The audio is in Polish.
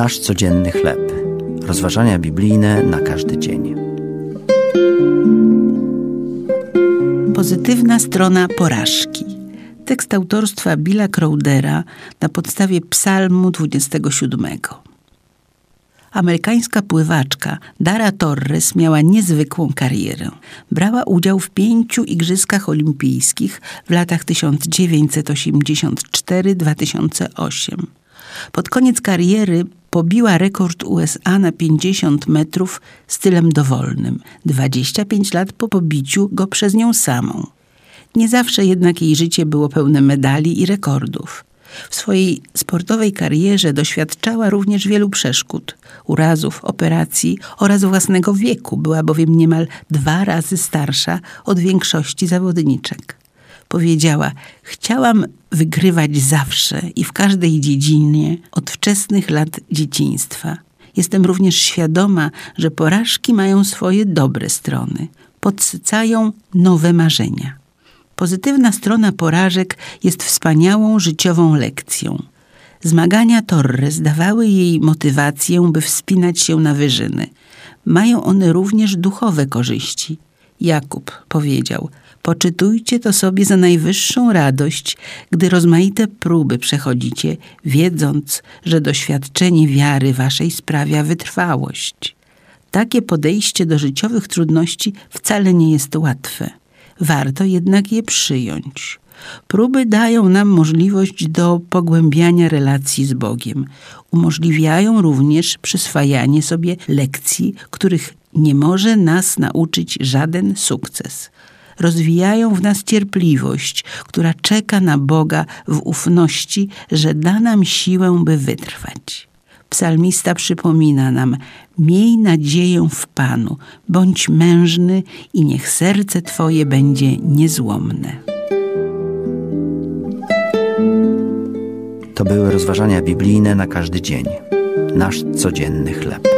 Nasz codzienny chleb. Rozważania biblijne na każdy dzień. Pozytywna strona porażki. Tekst autorstwa Billa Crowdera na podstawie Psalmu 27. Amerykańska pływaczka Dara Torres miała niezwykłą karierę. Brała udział w pięciu Igrzyskach Olimpijskich w latach 1984-2008. Pod koniec kariery pobiła rekord USA na 50 metrów stylem dowolnym, 25 lat po pobiciu go przez nią samą. Nie zawsze jednak jej życie było pełne medali i rekordów. W swojej sportowej karierze doświadczała również wielu przeszkód, urazów, operacji oraz własnego wieku, była bowiem niemal dwa razy starsza od większości zawodniczek. Powiedziała: Chciałam wygrywać zawsze i w każdej dziedzinie od wczesnych lat dzieciństwa. Jestem również świadoma, że porażki mają swoje dobre strony, podsycają nowe marzenia. Pozytywna strona porażek jest wspaniałą życiową lekcją. Zmagania Torres dawały jej motywację, by wspinać się na wyżyny. Mają one również duchowe korzyści. Jakub powiedział: Poczytujcie to sobie za najwyższą radość, gdy rozmaite próby przechodzicie, wiedząc, że doświadczenie wiary waszej sprawia wytrwałość. Takie podejście do życiowych trudności wcale nie jest łatwe. Warto jednak je przyjąć. Próby dają nam możliwość do pogłębiania relacji z Bogiem. Umożliwiają również przyswajanie sobie lekcji, których nie może nas nauczyć żaden sukces. Rozwijają w nas cierpliwość, która czeka na Boga w ufności, że da nam siłę, by wytrwać. Psalmista przypomina nam: Miej nadzieję w Panu, bądź mężny i niech serce Twoje będzie niezłomne. To były rozważania biblijne na każdy dzień. Nasz codzienny chleb.